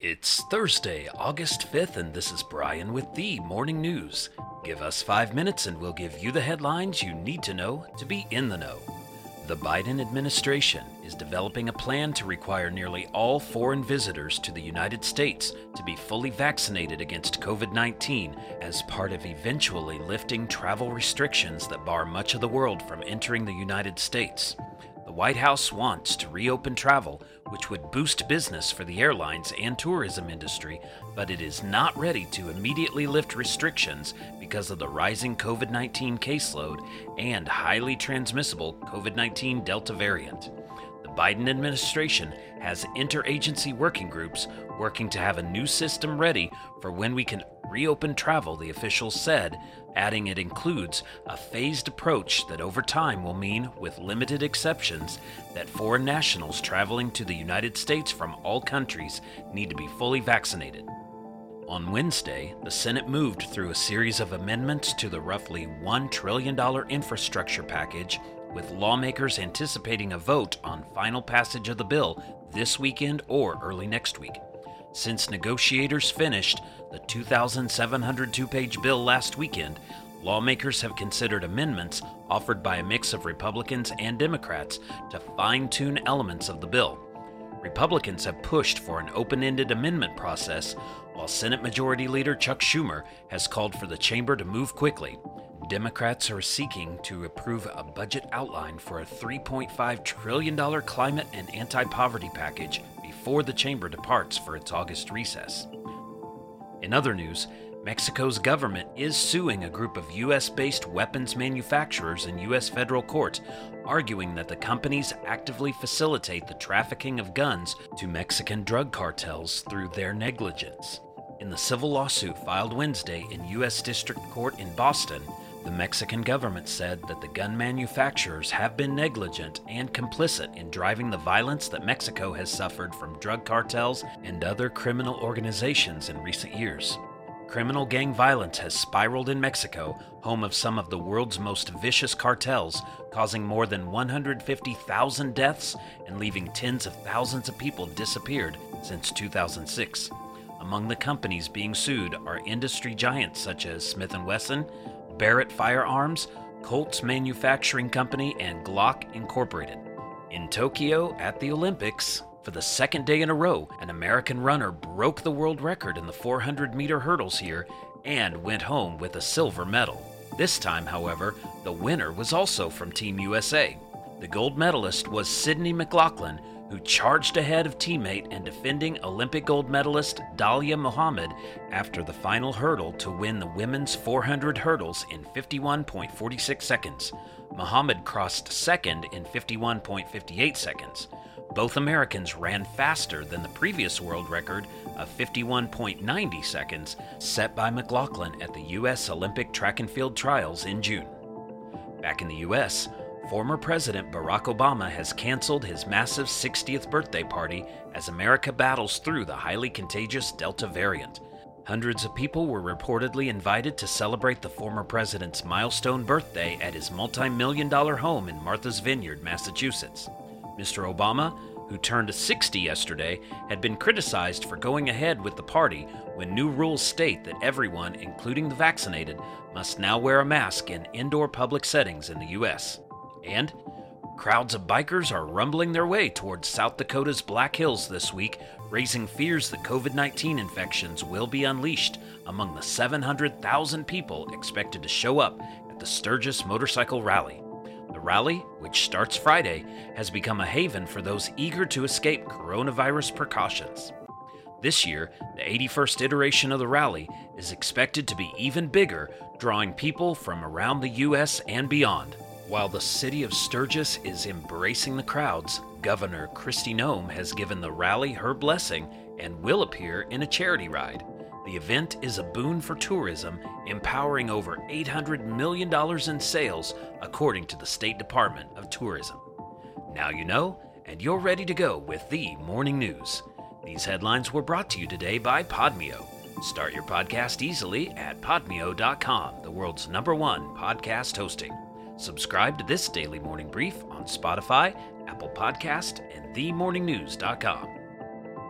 It's Thursday, August 5th, and this is Brian with the Morning News. Give us five minutes and we'll give you the headlines you need to know to be in the know. The Biden administration is developing a plan to require nearly all foreign visitors to the United States to be fully vaccinated against COVID 19 as part of eventually lifting travel restrictions that bar much of the world from entering the United States. The White House wants to reopen travel, which would boost business for the airlines and tourism industry, but it is not ready to immediately lift restrictions because of the rising COVID 19 caseload and highly transmissible COVID 19 Delta variant. Biden administration has interagency working groups working to have a new system ready for when we can reopen travel, the officials said, adding it includes a phased approach that over time will mean, with limited exceptions, that foreign nationals traveling to the United States from all countries need to be fully vaccinated. On Wednesday, the Senate moved through a series of amendments to the roughly $1 trillion infrastructure package, with lawmakers anticipating a vote on final passage of the bill this weekend or early next week. Since negotiators finished the 2,702 page bill last weekend, lawmakers have considered amendments offered by a mix of Republicans and Democrats to fine tune elements of the bill. Republicans have pushed for an open ended amendment process, while Senate Majority Leader Chuck Schumer has called for the chamber to move quickly. Democrats are seeking to approve a budget outline for a $3.5 trillion climate and anti poverty package before the chamber departs for its August recess. In other news, Mexico's government is suing a group of U.S. based weapons manufacturers in U.S. federal court, arguing that the companies actively facilitate the trafficking of guns to Mexican drug cartels through their negligence. In the civil lawsuit filed Wednesday in U.S. District Court in Boston, the Mexican government said that the gun manufacturers have been negligent and complicit in driving the violence that Mexico has suffered from drug cartels and other criminal organizations in recent years. Criminal gang violence has spiraled in Mexico, home of some of the world's most vicious cartels, causing more than 150,000 deaths and leaving tens of thousands of people disappeared since 2006. Among the companies being sued are industry giants such as Smith & Wesson, Barrett Firearms, Colt's Manufacturing Company, and Glock Incorporated. In Tokyo at the Olympics, for the second day in a row, an American runner broke the world record in the 400 meter hurdles here and went home with a silver medal. This time, however, the winner was also from Team USA. The gold medalist was Sydney McLaughlin, who charged ahead of teammate and defending Olympic gold medalist Dalilah Muhammad after the final hurdle to win the women's 400 hurdles in 51.46 seconds. Muhammad crossed second in 51.58 seconds. Both Americans ran faster than the previous world record of 51.90 seconds set by McLaughlin at the U.S. Olympic Track and Field Trials in June. Back in the U.S., Former President Barack Obama has canceled his massive 60th birthday party as America battles through the highly contagious Delta variant. Hundreds of people were reportedly invited to celebrate the former president's milestone birthday at his multi million dollar home in Martha's Vineyard, Massachusetts. Mr. Obama, who turned 60 yesterday, had been criticized for going ahead with the party when new rules state that everyone, including the vaccinated, must now wear a mask in indoor public settings in the U.S. And crowds of bikers are rumbling their way towards South Dakota's Black Hills this week, raising fears that COVID 19 infections will be unleashed among the 700,000 people expected to show up at the Sturgis Motorcycle Rally. The rally, which starts Friday, has become a haven for those eager to escape coronavirus precautions. This year, the 81st iteration of the rally is expected to be even bigger, drawing people from around the U.S. and beyond. While the city of Sturgis is embracing the crowds, Governor Kristi Noem has given the rally her blessing and will appear in a charity ride. The event is a boon for tourism, empowering over $800 million in sales, according to the State Department of Tourism. Now you know, and you're ready to go with the morning news. These headlines were brought to you today by Podmeo. Start your podcast easily at podmeo.com, the world's number one podcast hosting. Subscribe to this daily morning brief on Spotify, Apple Podcast, and themorningnews.com.